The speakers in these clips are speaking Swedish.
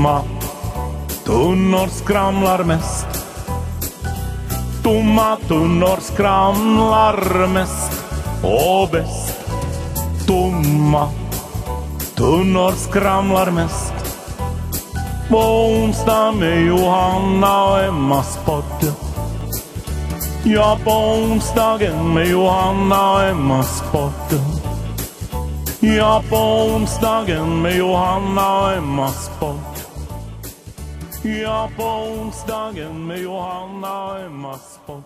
Tomma tunnor skramlar mest. Tomma tunnor skramlar mest och bäst. Tomma tunnor skramlar mest. På onsdag med Johanna och Emmas podd. Ja, på onsdagen med Johanna och Emmas podd. Ja, på onsdagen med Johanna och Emmas podd. Ja, på onsdagen med Johanna och Emmas podd.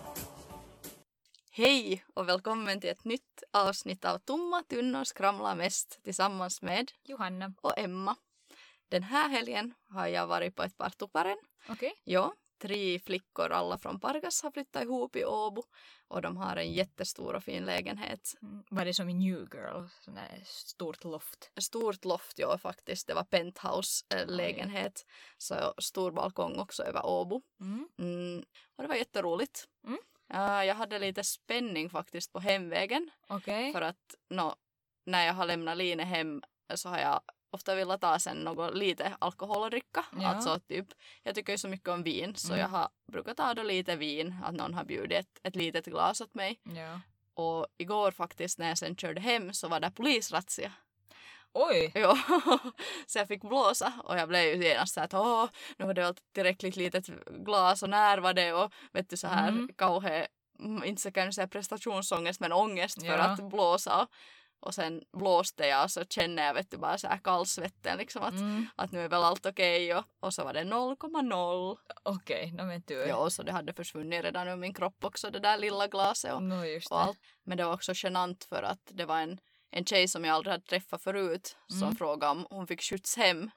Hej och välkommen till ett nytt avsnitt av Tomma tunnor skramlar mest tillsammans med Johanna. och Emma. Den här helgen har jag varit på ett partuparen. Okej. Ja, tre flickor, alla från Pargas, har flyttat ihop i Åbo och de har en jättestor och fin lägenhet. Mm, Var det som i New Girl? Sån där stort loft. Stort loft, ja faktiskt. Det var penthouse-lägenhet. Så stor balkong också över Åbo. Mm. Mm, och det var jätteroligt. Mm. Ja, jag hade lite spänning faktiskt på hemvägen. Okej. För att nå, när jag har lämnat Line hem så har jag ofta velat ta sen något lite alkohol att dricka. Ja. Alltså typ, jag tycker ju så mycket om vin så Mm. jag har brukat ta då lite vin, att någon har bjudit ett, ett litet glas åt mig. Ja. Och igår faktiskt när jag sen körde hem så var det polisrazzia. Oj! Ja, så jag fick blåsa och jag blev ju genast såhär att åh, nu var det väl tillräckligt litet glas och när var det och vet du så här Mm. kauhe, inte så kan jag säga prestationsångest men ångest för Ja. att blåsa. Och sen blåste jag och så kände jag vet du bara så här kallsvetten liksom att, Mm. att nu är väl allt okej och, och så var det 0,0. Okej, no, men tur. Ja, så det hade försvunnit redan ur min kropp också det där lilla glaset och, No, och allt. Men det var också genant för att det var en, en tjej som jag aldrig hade träffat förut som Mm. frågade om hon fick skjuts hem.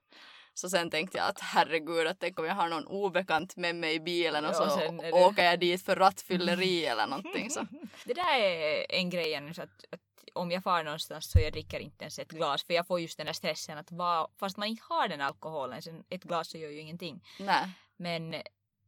Så sen tänkte jag att herregud, att tänk om jag har någon obekant med mig i bilen och Ja, så är det- åker jag dit för rattfylleri eller någonting. Så. Det där är en grej så att, att om jag far någonstans så jag dricker inte ens ett glas för jag får just den där stressen att va, fast man inte har den alkoholen, sen ett glas så gör ju ingenting. Nej, Men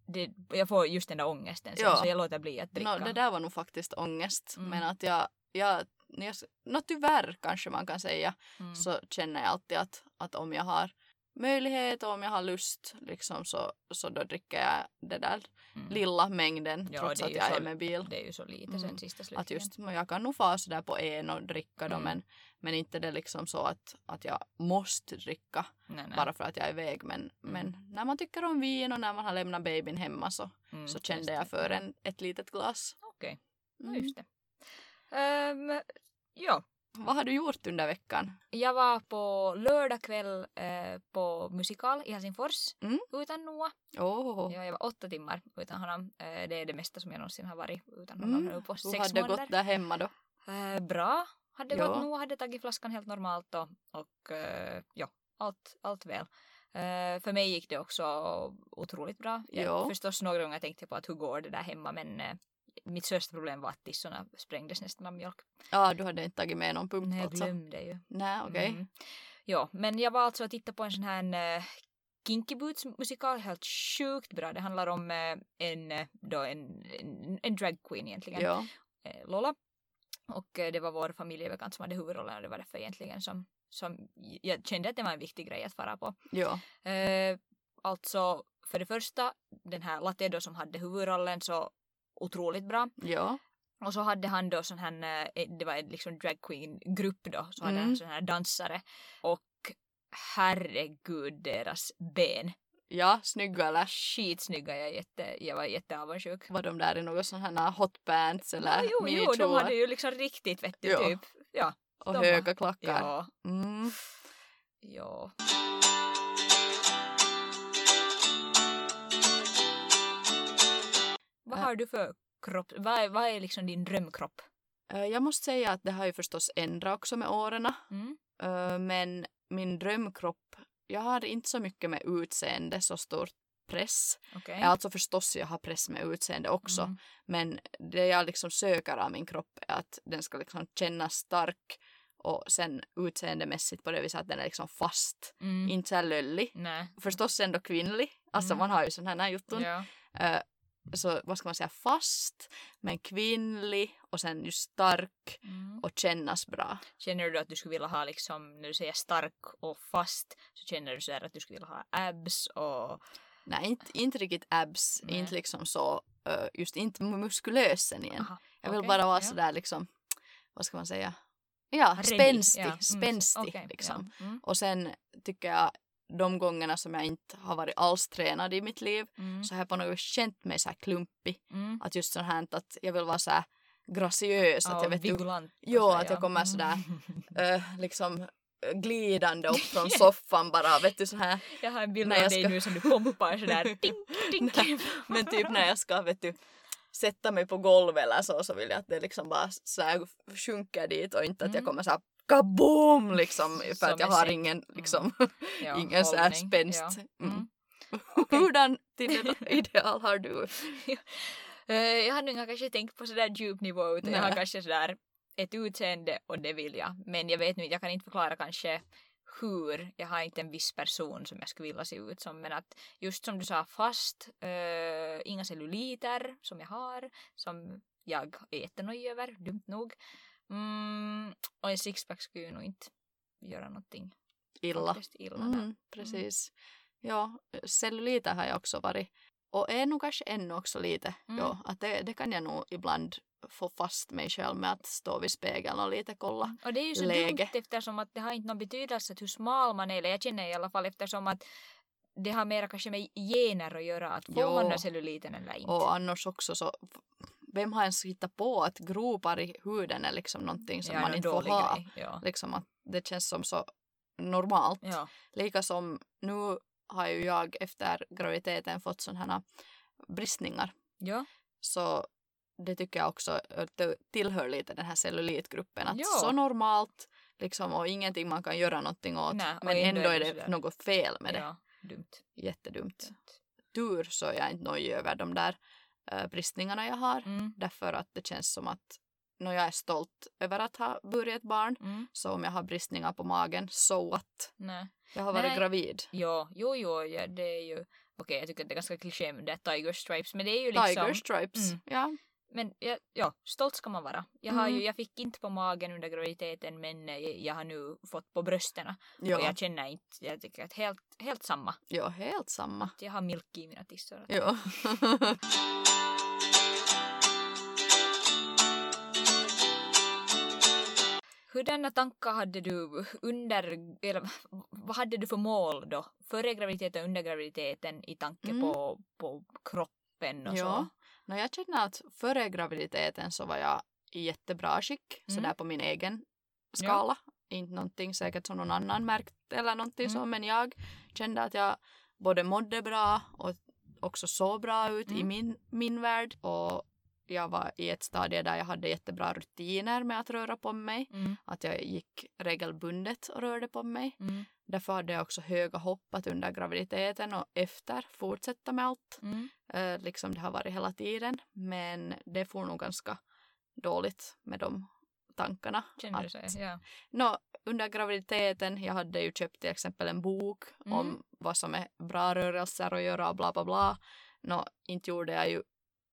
det, jag får just den där ångesten sen, Ja. så jag låter bli att dricka. no, det där var nog faktiskt ångest. Mm. Men att jag, jag, jag no, tyvärr kanske man kan säga, Mm. så känner jag alltid att, att om jag har möjlighet och om jag har lust liksom så, så då dricker jag det där Mm. lilla mängden Ja, trots att jag så- är med bil. Det är ju så lite Mm. sen sista slutligen. Att just, jag kan nog få sådär på en och dricka då Mm. men, men inte det liksom så att, att jag måste dricka nej, nej. bara för att jag är iväg. Men, Mm. men när man tycker om vin och när man har lämnat babyn hemma så, Mm, så kände jag för en, ett litet glas. Okej, ja, Mm. just det. Ehm, ja, Vad har du gjort under veckan? jag var på lördag kväll eh, på musikal i Helsingfors Mm. utan Noah. Åh, Ja, jag var åtta timmar utan honom. Eh, det är det mesta som jag någonsin har varit utan honom mm. nu på hur hade det gått där hemma då? Eh, bra hade Ja. gått. Noah hade tagit flaskan helt normalt och, och eh, ja, allt, allt väl. Eh, för mig gick det också otroligt bra. Jag, Ja. Förstås några gånger tänkte jag på att hur går det där hemma men eh, mitt största problem var att tissorna sprängdes nästan av mjölk. Ja, du hade inte tagit med någon pump Nej, jag alltså? glömde ju. Nej, okej. Mm. Ja, men jag var alltså och tittade på en sån här uh, Kinky Boots musikal, helt sjukt bra. Det handlar om eh, en, eh, då en, en, en drag queen egentligen, Ja. eh, Lola. Och eh, det var vår familjebekant som hade huvudrollen och det var därför egentligen som, som jag kände att det var en viktig grej att fara på. Ja. Eh, alltså, för det första, den här Latte då som hade huvudrollen så otroligt bra. Ja. Och så hade han då sån här, eh, det var en liksom drag queen grupp då, så hade Mm. han sån här dansare och herregud deras ben. Ja, snygga eller? Skitsnygga, jag, jätte, jag var jätteavundsjuk. Var de där i något sådana här hot pants eller jo, jo, de hade ju liksom riktigt vet du Ja. typ. Ja. och de var- höga klackar? Ja. Mm. ja. Vad har du för kropp? Vad är, vad är liksom din drömkropp? Eh, Jag måste säga att det har ju förstås ändrat också med åren. Mm. Eh, Men min drömkropp, jag har inte så mycket med utseende, så stor press. Okej. Ja, Alltså förstås jag har press med utseende också. Mm. Men det jag liksom söker av min kropp är att den ska liksom kännas stark och sen utseendemässigt på det viset att den är liksom fast. Mm. Inte så här löllig. Nej. Förstås ändå kvinnlig. Alltså Mm. man har ju sådana här jutton. Ja. Eh, så vad ska man säga, fast men kvinnlig och sen just stark Mm. och kännas bra. Känner du att du skulle vilja ha liksom, när du säger stark och fast, så känner du så här att du skulle vilja ha abs och... Nej, inte, inte riktigt abs, Nej. inte liksom så, eh, just inte muskulösen igen. Aha, Jag vill okej, bara vara ja. sådär liksom, vad ska man säga, ja, spänstig, ja, mm, spänstig okej, liksom. Ja. Mm. Och sen tycker jag de gångerna som jag inte har varit alls tränad i mitt liv Mm. så har jag på något känt mig så här klumpig. Mm. Att just sånt här att jag vill vara så här graciös, att Ja, jag vet du, vigulant Jo, att jag ja. kommer Mm. sådär, äh, liksom äh, glidande upp från soffan bara, vet du så här. Jag har en bild av jag dig ska- nu som du pumpar sådär. Nej, Men typ när jag ska, vet du, sätta mig på golvet eller så, så vill jag att det liksom bara så här sjunker dit och inte att jag Mm. kommer så här kaboom liksom för Som att jag har ingen liksom, Ja, ingen så här spänst. Ja. Mm. Mm. Hurdan till ideal har du? Eh, jag har nog kanske tänkt på sådär djup nivå utan jag har kanske sådär ett utseende och det vill jag. Men jag vet nu jag kan inte förklara kanske hur. Jag har inte en viss person som jag skulle vilja se ut som. Men att just som du sa fast, eh, inga celluliter som jag har, som jag är jättenöjd över, dumt nog. Mm, och en sixpack skulle ju nog inte göra någonting Illa. faktiskt illa. där. Mm, precis. Ja, celluliter har jag också varit. Och är nog kanske ännu också lite. Mm. Ja, att det, det kan jag nog ibland få fast mig själv med att stå vid spegeln och lite kolla. Och det är ju så läge. dumt eftersom att det har inte någon betydelse att hur smal man är, eller jag känner i alla fall eftersom att det har mera kanske med gener att göra, att får man celluliten eller inte. Och annars också så, vem har ens hittat på att gropar i huden är liksom någonting som Ja, man inte får ha. Ja. Liksom att det känns som så normalt. Ja. Lika som nu har ju jag efter graviditeten fått sådana bristningar. Ja. Så det tycker jag också tillhör lite den här cellulitgruppen. Att Ja. så normalt liksom, och ingenting man kan göra någonting åt. Nej, men ändå är det det något fel med det. Dumt. Jättedumt. Dumt. Tur så är jag inte nöjd över de där äh, bristningarna jag har. Mm. Därför att det känns som att när jag är stolt över att ha burit ett barn Mm. så om jag har bristningar på magen, so what? Nej. Jag har varit Nej. gravid. Jo, jo, jo, ja, det är ju okej, jag tycker att det är ganska kliché med det tiger stripes, men det är ju liksom Tiger stripes. Mm. Ja. Men ja, ja, stolt ska man vara. Jag, har Mm. ju, jag fick inte på magen under graviditeten men eh, jag har nu fått på brösten. Ja. Och jag känner inte, jag tycker att helt, helt samma. ja, helt samma. Jag har milk i mina tissar. Ja. Hurdana tankar hade du under, eller vad hade du för mål då? Före graviditeten och under graviditeten i tanke Mm. på, på kroppen och ja. så? No, jag känner att före graviditeten så var jag i jättebra skick, Mm. sådär på min egen skala. Inte någonting säkert som någon annan märkt eller någonting Mm. så, men jag kände att jag både mådde bra och också såg bra ut i Mm. min, min värld. Och jag var i ett stadie där jag hade jättebra rutiner med att röra på mig. Mm. Att jag gick regelbundet och rörde på mig. Mm. Därför hade jag också höga hopp att under graviditeten och efter fortsätta med allt. Mm. Eh, liksom det har varit hela tiden. Men det får nog ganska dåligt med de tankarna. Känner du så? Ja. Nå, under graviditeten, jag hade ju köpt till exempel en bok Mm. om vad som är bra rörelser att göra och bla bla bla. Nå, inte gjorde jag ju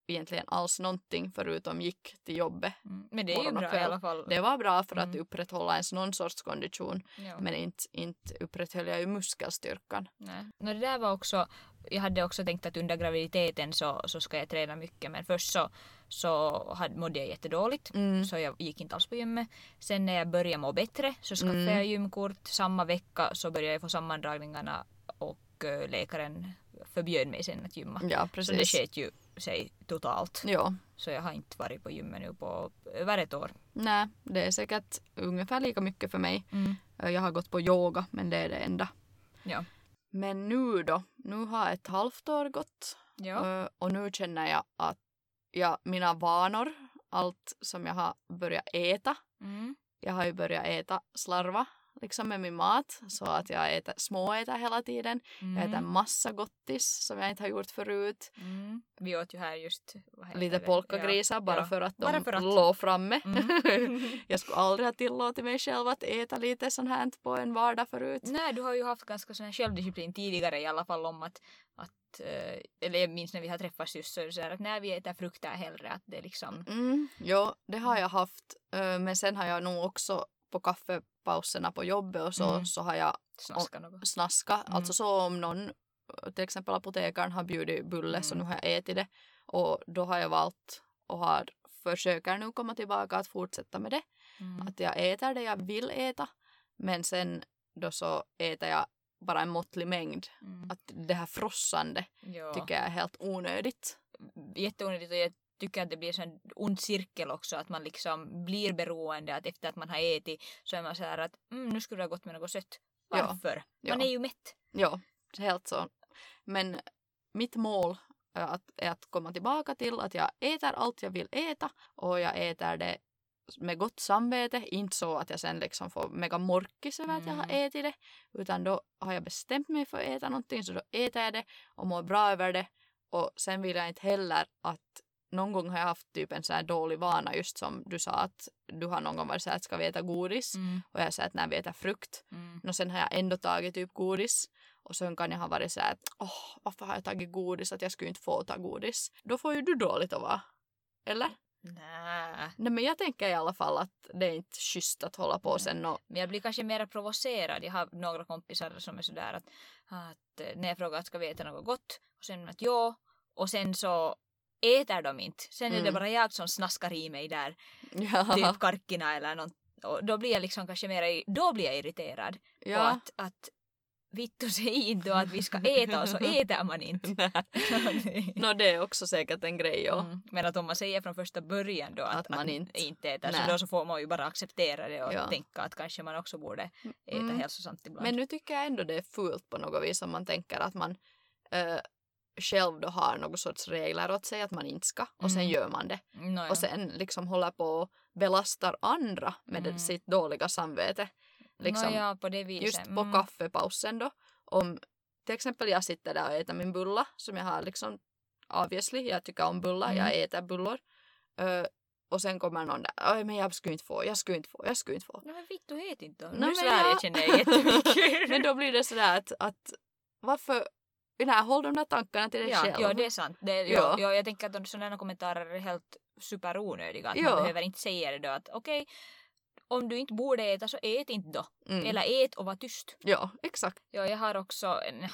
egentligen alls någonting förutom gick till jobbet. Mm. Men det är ju bra i alla fall. Det var bra för att Mm. upprätthålla ens någon sorts kondition Ja. men inte, inte upprätthöll jag ju muskelstyrkan. Nej. No, det där var också, jag hade också tänkt att under graviditeten så, så ska jag träna mycket men först så, så hade, mådde jag jättedåligt Mm. så jag gick inte alls på gymmet. Sen när jag började må bättre så skaffade Mm. jag gymkort. Samma vecka så började jag få sammandragningarna och eh, läkaren förbjöd mig sen att gymma. Ja, Så det precis. sket ju sig totalt. Ja, Så jag har inte varit på gymmet nu på över ett år. nej, det är säkert ungefär lika mycket för mig. Mm. Jag har gått på yoga, men det är det enda. Ja. Men nu då? Nu har ett halvt år gått Ja. och nu känner jag att ja, mina vanor, allt som jag har börjat äta, Mm. jag har ju börjat äta slarva liksom med min mat så att jag äter, småäter hela tiden. Jag äter massa gottis som jag inte har gjort förut. Mm. Vi åt ju här just Lite polkagrisar Ja, bara ja. för att de Bara för att. låg framme. Mm. jag skulle aldrig ha tillåtit mig själv att äta lite sånt här på en vardag förut. Nej, du har ju haft ganska sån här självdisciplin tidigare i alla fall om att, att eh, eller jag minns när vi har träffats just så så att när vi äter frukter hellre att det liksom Mm, jo, det har jag haft. Ö, Men sen har jag nog också på kaffepauserna på jobbet och så, Mm. så har jag snaskar något. snaska. Mm. Alltså så om någon, till exempel apotekaren har bjudit bulle så nu Mm. har jag ätit det. Och då har jag valt och har, försöker nu komma tillbaka att fortsätta med det. Mm. Att jag äter det jag vill äta. Men sen då så äter jag bara en måttlig mängd. Mm. Att det här frossande Ja. tycker jag är helt onödigt. Jätteonödigt och tycker att det blir en ond cirkel också att man liksom blir beroende att efter att man har ätit så är man så här att mm, nu skulle det ha gått med något sött. Ja. Varför? Ja. Man är ju mätt. Ja, helt så. Men mitt mål är att, är att komma tillbaka till att jag äter allt jag vill äta och jag äter det med gott samvete. Inte så att jag sen liksom får mega morkis över att jag har Mm. ätit det. Utan då har jag bestämt mig för att äta någonting så då äter jag det och mår bra över det. Och sen vill jag inte heller att någon gång har jag haft typ en så här dålig vana just som du sa att du har någon gång varit så att ska vi äta godis? Mm. Och jag säger att när vi äter frukt Mm. och sen har jag ändå tagit typ godis. Och sen kan jag ha varit så att åh, varför har jag tagit godis? Att jag skulle inte få ta godis. Då får ju du dåligt att vara. Eller? Nä. Nej men jag tänker i alla fall att det är inte schysst att hålla på Nej. sen och Men jag blir kanske mer provocerad. Jag har några kompisar som är sådär att, att när jag frågar att ska vi äta något gott och sen att ja och sen så äter de inte. Sen är det Mm. bara jag som snaskar i mig där ja, typ karkina eller något. Och då blir jag liksom kanske mer, då blir jag irriterad. Och ja. att, att vittu säg inte att vi ska äta och så äter man inte. Nej. Nå det är också säkert en grej ja. Mm. Men att om man säger från första början då att, Att man inte- inte äter Nej. så då så får man ju bara acceptera det och Ja. tänka att kanske man också borde äta Mm. hälsosamt ibland. Men nu tycker jag ändå det är fult på något vis om man tänker att man äh, själv då har någon sorts regler åt sig att man inte ska och sen Mm. gör man det. Nåja. och sen liksom håller på och belastar andra med det- Mm. sitt dåliga samvete. Liksom, Nåja, på det viset. just på Mm. kaffepausen då. Om till exempel jag sitter där och äter min bulla som jag har liksom obviously, jag tycker om bullar, Mm. jag äter bullor. Ö, och sen kommer någon där, Oj, men jag skulle inte få, jag skulle inte få, jag skulle inte få. Nej men vittu het inte då. Nu svär jag- jag känner jag jättemycket. men då blir det sådär att, att varför, nej, håll de där tankarna till dig ja, själv. ja, det är sant. Det, Ja. ja. Ja, jag tänker att sådana kommentarer är helt superonödiga. Att Ja. man behöver inte säga det då att okej, om du inte borde äta så ät inte då. Mm. Eller ät och var tyst. Ja, exakt. Ja, jag har också en,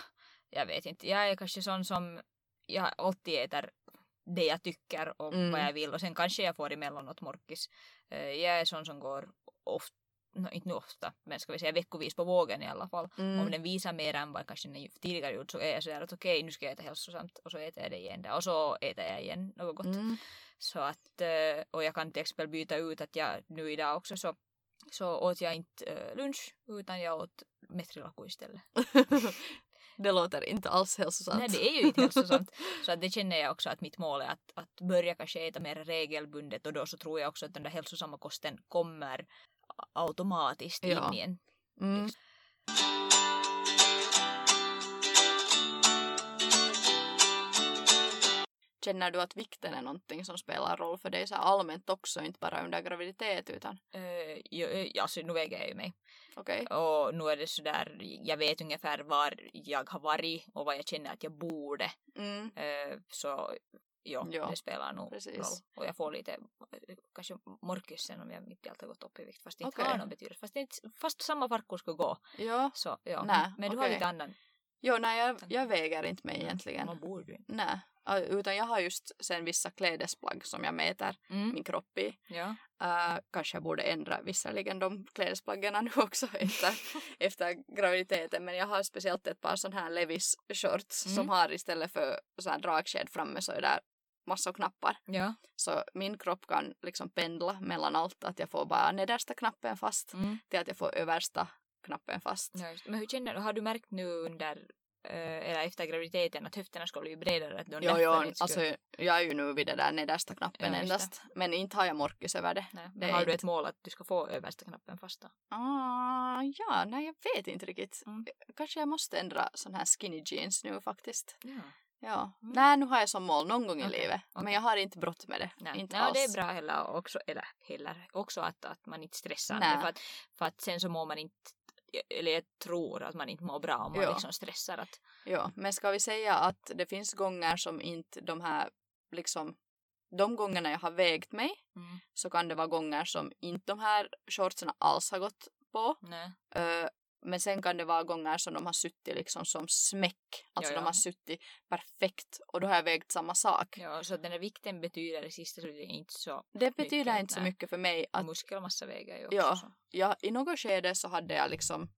jag vet inte, jag är kanske sån som jag alltid äter det jag tycker och Mm. vad jag vill och sen kanske jag får emellanåt morkis. Eh, Jag är sån som går ofta, no, inte nu ofta, men ska vi säga veckovis på vågen i alla fall. Mm. Om den visar mer än vad kanske den tidigare gjort så är jag sådär att okej nu ska jag äta hälsosamt och så äter jag det igen där och så äter jag igen något gott. Mm. Så att, eh, och jag kan till exempel byta ut att jag nu idag också så, så åt jag inte eh, lunch utan jag åt metrilaku istället. det låter inte alls hälsosamt. Nej det är ju inte hälsosamt. Så att det känner jag också att mitt mål är att, att börja kanske äta mer regelbundet och då så tror jag också att den där hälsosamma kosten kommer automatiskt Ja. in i en. Mm. Känner du att vikten är någonting som spelar roll för dig så allmänt också, inte bara under graviditet utan Uh, jo, alltså nu väger jag ju mig. okej? Och nu är det sådär, jag vet ungefär var jag har varit och vad jag känner att jag borde. Mm. Eh, så ja, Ja, det spelar nog precis. roll. Och jag får lite kanske morkis sen om jag mitt i allt har gått upp i vikt fast det inte Okej. har någon betydelse. Fast, inte, fast samma farkor skulle gå. Ja. Så ja, Nä, men du har okej. lite annan. Jo, nej jag, jag väger inte mig egentligen. Man borde ju. Nej. Ja, Utan jag har just sen vissa klädesplagg som jag mäter Mm. min kropp i. Ja. Uh, kanske jag borde ändra visserligen de klädesplaggen nu också efter, efter graviditeten. Men jag har speciellt ett par sån här Levis shorts Mm. som har istället för så här dragsked framme så är där massor knappar. Ja. Så min kropp kan liksom pendla mellan allt. Att jag får bara nedersta knappen fast Mm. till att jag får översta knappen fast. ja. Men hur känner du, har du märkt nu under eh, eller efter graviditeten att höfterna skulle bli bredare. Att de Jo, jo, skulle- alltså jag är ju nu vid det där nedersta knappen Ja, endast. Men inte har jag morkis över det. Nej, det har du inte- ett mål att du ska få översta knappen fasta? Ah, ja, nej jag vet inte riktigt. Mm. Kanske jag måste ändra sån här skinny jeans nu faktiskt. Ja. Ja. Mm. Nej, nu har jag som mål någon gång i livet. Men okej. jag har inte brått med det. Nej, inte Nej, alls. det är bra heller också, eller heller, också att, att man inte stressar. Nej. För att, för att sen så mår man inte, eller jag tror att man inte mår bra om man Ja. liksom stressar. Att, Ja, men ska vi säga att det finns gånger som inte de här liksom de gångerna jag har vägt mig mm, så kan det vara gånger som inte de här shortserna alls har gått på. nej. Men sen kan det vara gånger som de har suttit liksom som smäck. Alltså Ja, de ja. har suttit perfekt och då har jag vägt samma sak. Ja, så den där vikten betyder i sista slutet inte så. Det betyder Mycket, inte så mycket för mig att Muskelmassa väger ju också Ja. så. jag, i något skede så hade jag liksom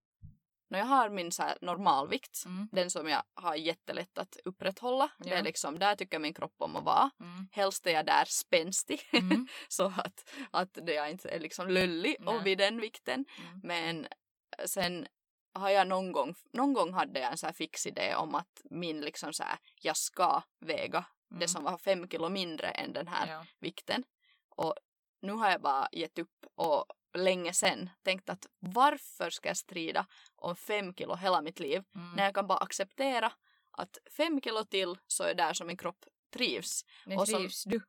när jag har min så här normalvikt, Mm, den som jag har jättelätt att upprätthålla, det Ja. är liksom, där tycker min kropp om att vara. mm, Helst är jag där spänstig, mm, så att, att det jag inte är liksom lullig och vid den vikten. mm. Men sen har jag någon gång, någon gång hade jag en så här fix idé om att min liksom så här, jag ska väga det Mm. som var fem kilo mindre än den här Ja. vikten. Och nu har jag bara gett upp och länge sen tänkt att varför ska jag strida om fem kilo hela mitt liv Mm. när jag kan bara acceptera att fem kilo till så är där som min kropp trivs. Men och som- trivs du?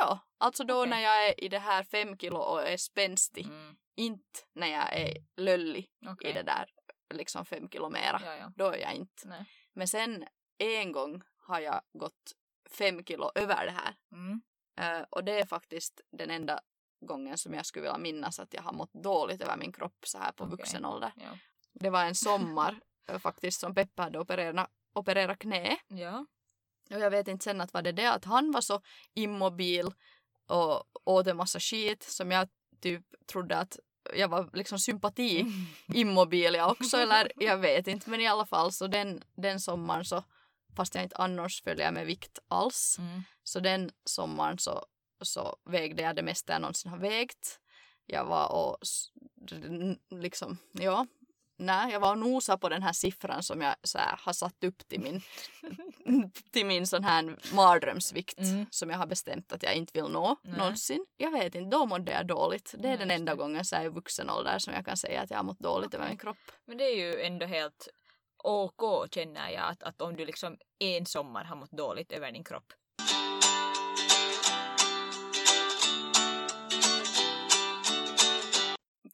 Ja, alltså då Okej. när jag är i det här fem kilo och är spänstig, Mm. inte när jag är löllig Okej. i det där liksom fem kilo mera. Ja, ja. Då är jag inte. Nej. Men sen en gång har jag gått fem kilo över det här. Mm. Eh, och det är faktiskt den enda gången som jag skulle vilja minnas att jag har mått dåligt över min kropp så här på Okej. vuxen ålder. Ja. Det var en sommar eh, faktiskt som Peppa hade opererat, opererat knä. ja. Och jag vet inte sen att var det det att han var så immobil och åt en massa skit som jag typ trodde att jag var liksom sympati immobil jag också eller jag vet inte men i alla fall så den, den sommaren så fast jag inte annars följer med vikt alls Mm. så den sommaren så, så vägde jag det mesta jag någonsin har vägt. Jag var och liksom, ja, nej, jag var och nosade på den här siffran som jag så här, har satt upp till min, till min sån här mardrömsvikt Mm. som jag har bestämt att jag inte vill nå Nej. någonsin. Jag vet inte, då mådde jag dåligt. Det är Nej, den enda gången så här, i vuxen ålder som jag kan säga att jag har mått dåligt över Okej. min kropp. Men det är ju ändå helt OK känner jag att, att om du liksom en sommar har mått dåligt över din kropp.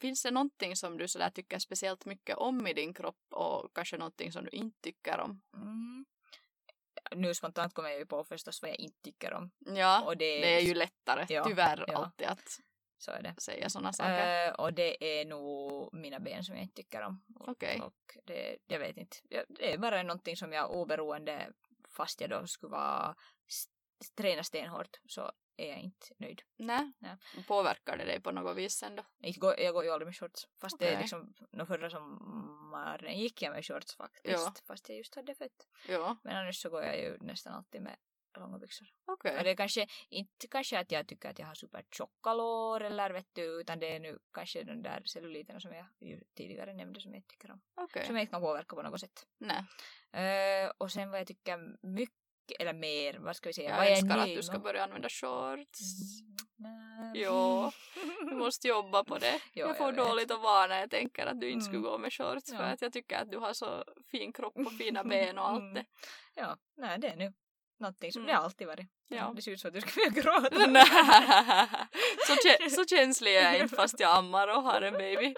Finns det någonting som du sådär tycker speciellt mycket om i din kropp och kanske någonting som du inte tycker om? Mm. Nu spontant kommer jag ju på förstås vad jag inte tycker om. Ja, Och det, det är ju lättare Ja, tyvärr ja. alltid att Så är det. säga sådana saker. Eh, och det är nog mina ben som jag inte tycker om. Okej. och det, jag vet inte. Det är bara någonting som jag oberoende fast jag då skulle vara träna stenhårt så är jag inte nöjd. Nej. Nej. Påverkar det dig på något vis sen då? Jag går ju aldrig med shorts. Fast det är liksom, no, förra sommaren gick jag med shorts faktiskt. Ja. Fast jag just hade fött. Ja, Men annars så går jag ju nästan alltid med långa byxor. okej. Och det är kanske inte kanske att jag tycker att jag har supertjocka lår eller vet du, utan det är nu kanske den där celluliterna som jag ju tidigare nämnde som jag inte tycker om. Okej. Som jag inte kan påverka på något sätt. Nej. Eh, och sen vad jag tycker mycket, eller mer, vad ska vi säga, Jag vad jag är önskar att du ska börja använda shorts. Mm, Jo. Du måste jobba på det. Jo, jag får jag dåligt att vara när jag tänker att du inte skulle Mm. gå med shorts för Ja. att jag tycker att du har så fin kropp och fina ben och allt det. Ja, nej det är nu någonting som Mm. det har alltid varit. Ja. Det ser ut som att du skulle vilja gråta. Så, kä- så känslig är jag inte fast jag ammar och har en baby.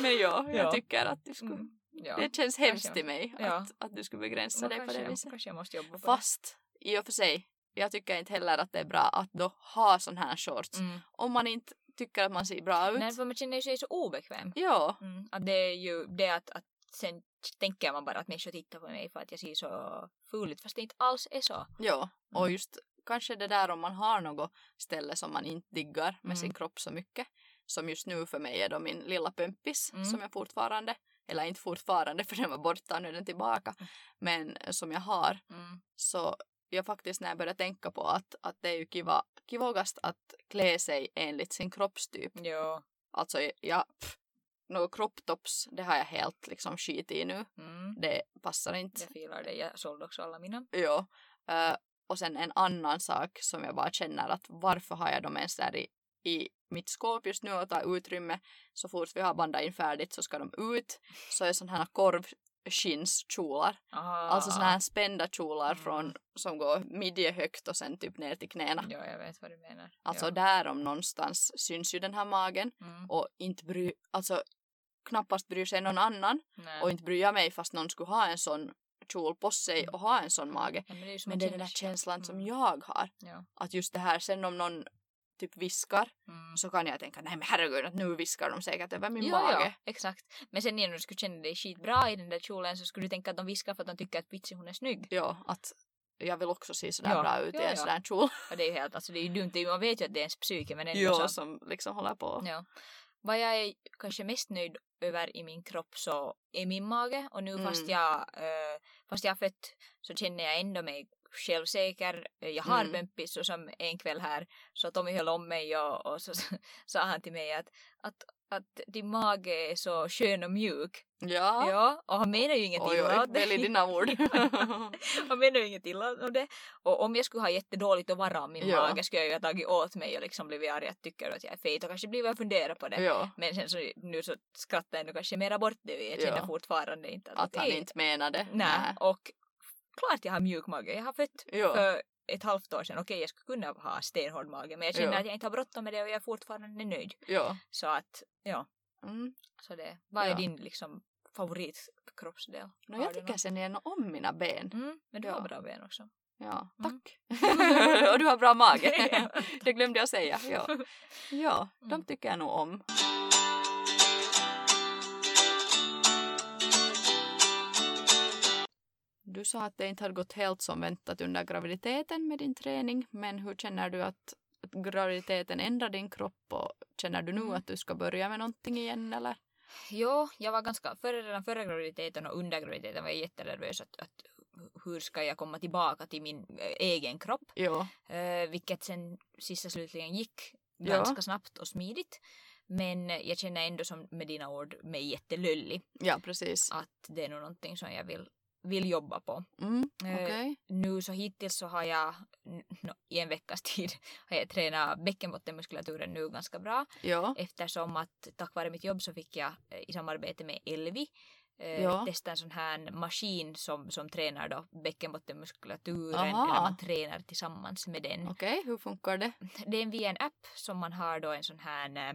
Men ja, jag Ja. tycker att du skulle, Mm. Ja. det känns hemskt kanske. till mig Ja. att, att du skulle begränsa dig på det viset. jag Fast i och för sig, jag tycker inte heller att det är bra att då ha sån här shorts. Mm. Om man inte tycker att man ser bra ut. Nej, för man känner ju sig så obekväm. Ja, Mm. Att det är ju det att, att sen tänker man bara att människor tittar på mig för att jag ser så ful ut fast det inte alls är så. ja. Och Mm. just kanske det där om man har något ställe som man inte diggar med Mm. sin kropp så mycket. Som just nu för mig är då min lilla pömpis Mm. som jag fortfarande, eller inte fortfarande för den var borta nu är den tillbaka. Men som jag har Mm. så jag faktiskt när jag började tänka på att, att det är ju kiva, kivogast att klä sig enligt sin kroppstyp. Jo. Alltså jag, pff, några crop tops, det har jag helt liksom skit i nu. Mm. Det passar inte. Jag filar det. Jag sålde också alla mina. Ja. Eh, och sen en annan sak som jag bara känner att varför har jag dem ens där i, i mitt skåp just nu och tar utrymme. Så fort vi har bandat in färdigt så ska de ut. Så är sådana här korvskinnskjolar. Aha. Alltså sådana här spända kjolar Mm. från, som går midjehögt och sen typ ner till knäna. Ja, jag vet vad du menar. Alltså ja. där om någonstans syns ju den här magen Mm. och inte bry, alltså knappast bryr sig någon annan Nej. och inte bryr jag mig fast någon skulle ha en sån kjol på sig och ha en sån mage. Ja, men det är, Men det är den där känslan som Mm. jag har. Ja. Att just det här, sen om någon typ viskar Mm. så kan jag tänka nej men herregud att nu viskar de säkert över min ja, mage. ja, exakt. Men sen igen när du skulle känna dig skitbra i den där kjolen så skulle du tänka att de viskar för att de tycker att vitsi hon är snygg. Ja, att jag vill också se sådär Ja, bra ut i en sån där kjol. Och det är ju helt, alltså det är ju dumt, man vet ju att det är ens psyke men ändå Ja, så. som liksom håller på. Ja. Vad jag är kanske mest nöjd över i min kropp så är min mage och nu fast Mm. jag eh, fast jag har fött så känner jag ändå mig självsäker. Jag har Mm. bumpis och som en kväll här så Tommy höll om mig och, och så sa han till mig att, att, att din mage är så skön och mjuk. Ja. Ja, och han menar ju inget Oj, illa det. välj dina ord. Han menar ju inget illa om det. Och om jag skulle ha jättedåligt att vara om min Ja. mage skulle jag ju ha tagit åt mig och liksom blivit arg att tycker att jag är fet och kanske blivit och fundera på det. ja, Men sen så nu så skrattar jag ändå kanske mera bort det. Jag känner Ja. fortfarande inte att, att han inte menade. Nej, och klart jag har mjuk mage. Jag har fött Ja. för ett halvt år sedan. Okej, jag skulle kunna ha stenhård mage men jag känner Ja. att jag inte har bråttom med det och jag är fortfarande nöjd. Ja. Så att, ja. Mm. Så det, vad är Ja. din liksom favoritkroppsdel? No, jag tycker sen igen om mina ben. Mm, men du har bra ben också. Ja, Mm. tack. och du har bra mage. Det glömde jag säga. Ja, ja de Mm. tycker jag nog om. Du sa att det inte hade gått helt som väntat under graviditeten med din träning, men hur känner du att att graviditeten ändrar din kropp och känner du nu Mm. att du ska börja med någonting igen eller? Jo, jag var ganska, före redan före graviditeten och under graviditeten var jag jättenervös att, att hur ska jag komma tillbaka till min eh, egen kropp? Ja, Eh, vilket sen sista slutligen gick Ja. ganska snabbt och smidigt. Men jag känner ändå som med dina ord mig jättelöllig. ja precis. Att det är nog någonting som jag vill, vill jobba på. Mm, Eh, Okej. Nu så hittills så har jag no, i en veckas tid har jag tränat bäckenbottenmuskulaturen nu ganska bra. Ja, Eftersom att tack vare mitt jobb så fick jag eh, i samarbete med Elvi eh, Ja. testa en sån här maskin som, som tränar då bäckenbottenmuskulaturen Aha. eller man tränar tillsammans med den. okej. Hur funkar det? Det är via en app som man har då en sån här eh,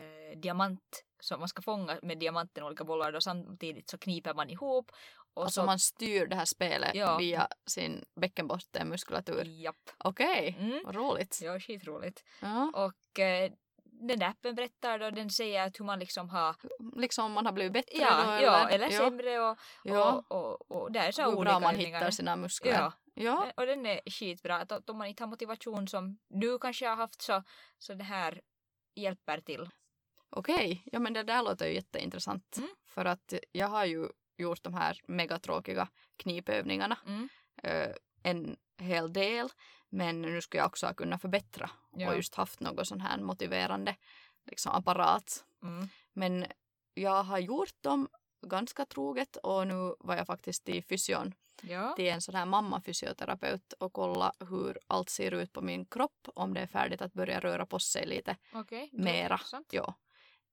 eh, diamant som man ska fånga med diamanten olika bollar och samtidigt så kniper man ihop. Och Alltså så, man styr det här spelet Ja. via sin bäckenbottenmuskulatur. Japp. Okej, Mm. vad roligt. Ja, skitroligt. Ja. Och eh, den där appen berättar då, den säger att hur man liksom har, Liksom om man har blivit bättre ja, då, ja eller ja. sämre och, Ja. och, och, och där är så Hur olika bra man hittar sina muskler. Ja. Ja. Och den är skitbra. Att att om man inte har motivation som du kanske har haft så, så det här hjälper till. Okej, ja men det där låter ju jätteintressant. Mm. För att jag har ju gjort de här megatråkiga knipövningarna Mm. en hel del. Men nu skulle jag också kunna förbättra Ja. och just haft något sån här motiverande liksom, apparat. Mm. Men jag har gjort dem ganska troget och nu var jag faktiskt i fysion Ja. till en sån här mammafysioterapeut och kolla hur allt ser ut på min kropp om det är färdigt att börja röra på sig lite det mera. låter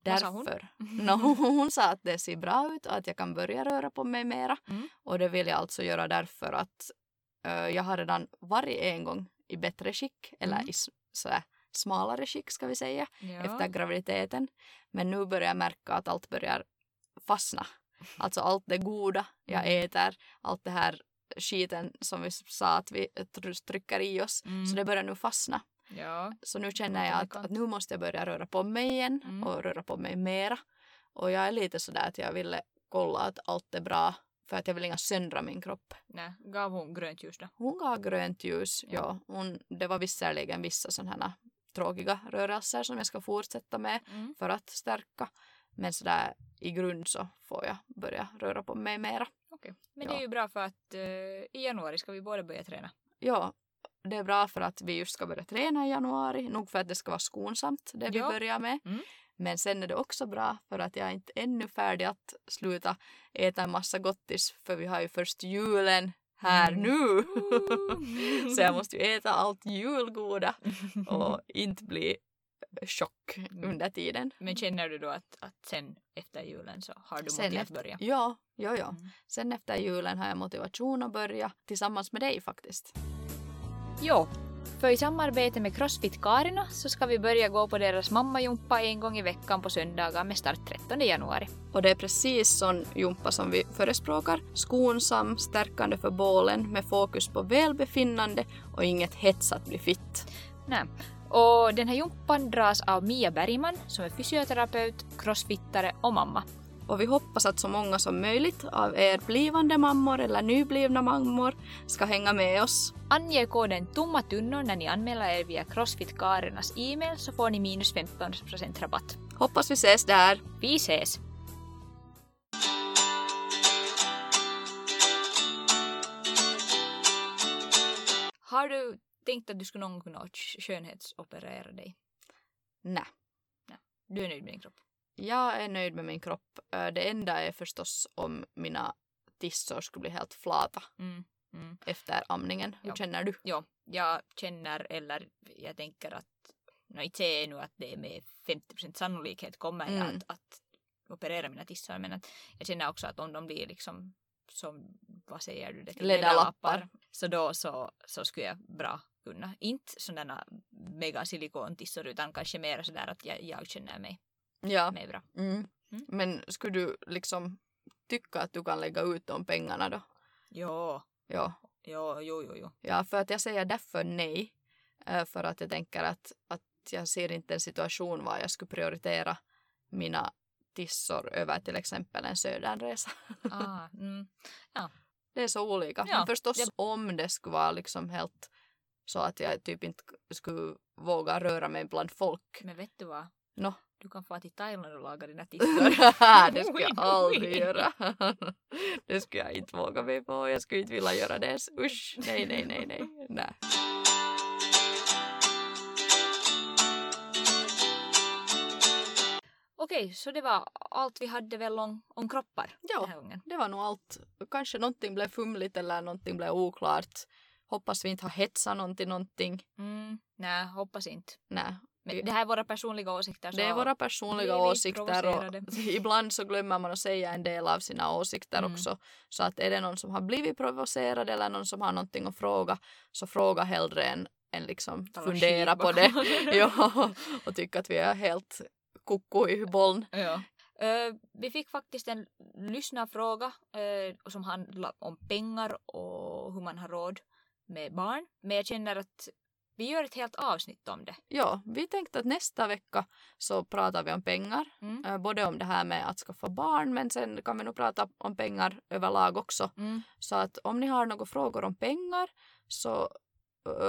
Vad sa hon? Därför. No, hon sa att det ser bra ut och att jag kan börja röra på mig mera. Mm. Och det vill jag alltså göra därför att eh, jag har redan varit en gång i bättre skick eller Mm. i sådär smalare skick ska vi säga Ja. efter graviditeten. Men nu börjar jag märka att allt börjar fastna. Alltså allt det goda jag Mm. äter, allt det här skiten som vi sa att vi tr- trycker i oss. Mm. Så det börjar nu fastna. Ja. Så nu känner jag att, att nu måste jag börja röra på mig igen Mm. och röra på mig mera. Och jag är lite sådär att jag ville kolla att allt är bra för att jag vill inga söndra min kropp. Nej, gav hon grönt ljus då? Hon gav grönt ljus, Ja. ja. Hon, det var visserligen vissa sådana tråkiga rörelser som jag ska fortsätta med Mm. för att stärka. Men sådär i grund så får jag börja röra på mig mera. Okej. Men Ja. det är ju bra för att eh, i januari ska vi båda börja träna. Ja, det är bra för att vi just ska börja träna i januari. Nog för att det ska vara skonsamt det vi Ja. börjar med. Mm. Men sen är det också bra för att jag är inte ännu färdig att sluta äta en massa gottis för vi har ju först julen här Mm. nu. Så jag måste ju äta allt julgoda och inte bli tjock Mm. under tiden. Men känner du då att, att sen efter julen så har du motiv att börja? Ja, ja, ja. Mm. Sen efter julen har jag motivation att börja tillsammans med dig faktiskt. Jo, för i samarbete med Crossfit Karina så ska vi börja gå på deras mammajumpa en gång i veckan på söndagar med start 13 januari. Och det är precis sån jumpa som vi förespråkar. Skonsam, stärkande för bålen med fokus på välbefinnande och inget hets att bli fitt. Nej. Och den här jumpan dras av Mia Bergman som är fysioterapeut, crossfittare och mamma. Och vi hoppas att så många som möjligt av er blivande mammor eller nyblivna mammor ska hänga med oss. Ange koden tomma tunnor när ni anmäler er via Crossfit Karinas e-mail så får ni minus 15% rabatt. Hoppas vi ses där. Vi ses! Har du tänkt att du skulle någon gång kunna skönhetsoperera dig? Nej. Du är nöjd med din kropp? Jag är nöjd med min kropp. Ö, Det enda är förstås om mina tissor skulle bli helt flata Mm. Mm. efter amningen. Hur Ja. känner du? Jo, jag känner eller jag tänker att no, inte säger jag nu att det är med 50% sannolikhet kommer jag Mm. att, att operera mina tissar men att jag känner också att om de blir liksom som, vad säger du, det till Läderlappar. så då så, så skulle jag bra kunna. Inte sådana mega silikontissor utan kanske mer sådär att jag, jag känner mig, Ja. mig bra. Mm. Mm. Men skulle du liksom tycka att du kan lägga ut de pengarna då? Jo, Ja. jo, jo, jo, jo. Ja, för att jag säger därför nej. Eh, För att jag tänker att, att jag ser inte en situation var jag skulle prioritera mina tissor över till exempel en södernresa. Ah, mm. Det är så olika. Ja, Men förstås ja. om det skulle vara liksom helt så att jag typ inte skulle våga röra mig bland folk. Men vet du vad? Nå. Du kan få till Thailand och laga dina tissor. det skulle jag aldrig göra. det skulle jag inte våga mig på. Jag skulle inte vilja göra det ens. Usch, nej, nej, nej, nej. nej. Okej, så det var allt vi hade väl om, om kroppar Ja. den här gången. Det var nog allt. Kanske någonting blev fumligt eller någonting blev oklart. Hoppas vi inte har hetsat någon till någonting. Mm, nej, hoppas inte. Nej. Men det här är våra personliga åsikter. Det är våra personliga åsikter och ibland så glömmer man att säga en del av sina åsikter Mm. också. Så att är det någon som har blivit provocerad eller någon som har någonting att fråga så fråga hellre än, än liksom Tala fundera på det. ja, och tycka att vi är helt koko i bollen. Ja. Eh, vi fick faktiskt en lyssnarfråga uh, som handlar om pengar och hur man har råd med barn. Men jag känner att vi gör ett helt avsnitt om det. Ja, vi tänkte att nästa vecka så pratar vi om pengar. Mm. Eh, Både om det här med att skaffa barn men sen kan vi nog prata om pengar överlag också. Mm. Så att om ni har några frågor om pengar så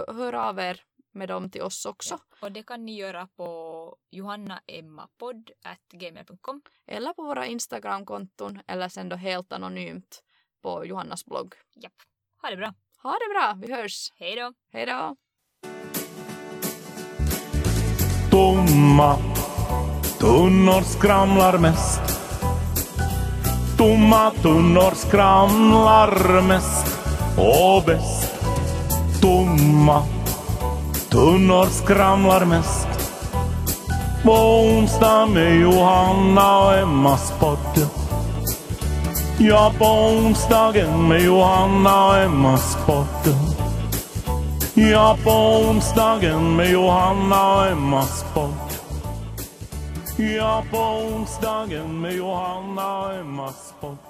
hör av er med dem till oss också. Ja. Och det kan ni göra på johannaemmapodd.gmail.com. Eller på våra Instagramkonton eller sen då helt anonymt på Johannas blogg. Japp. Ha det bra. Ha det bra, vi hörs. Hej då! Hej då! Tomma tunnor skramlar mest. Tomma tunnor skramlar mest och bäst. Tomma tunnor skramlar mest. På onsdag med Johanna och Emmas podd. Ja, på onsdagen med Johanna och Emmas podd. Ja, på onsdagen med Johanna och Emma podd. Ja, på onsdagen med Johanna och Emma podd.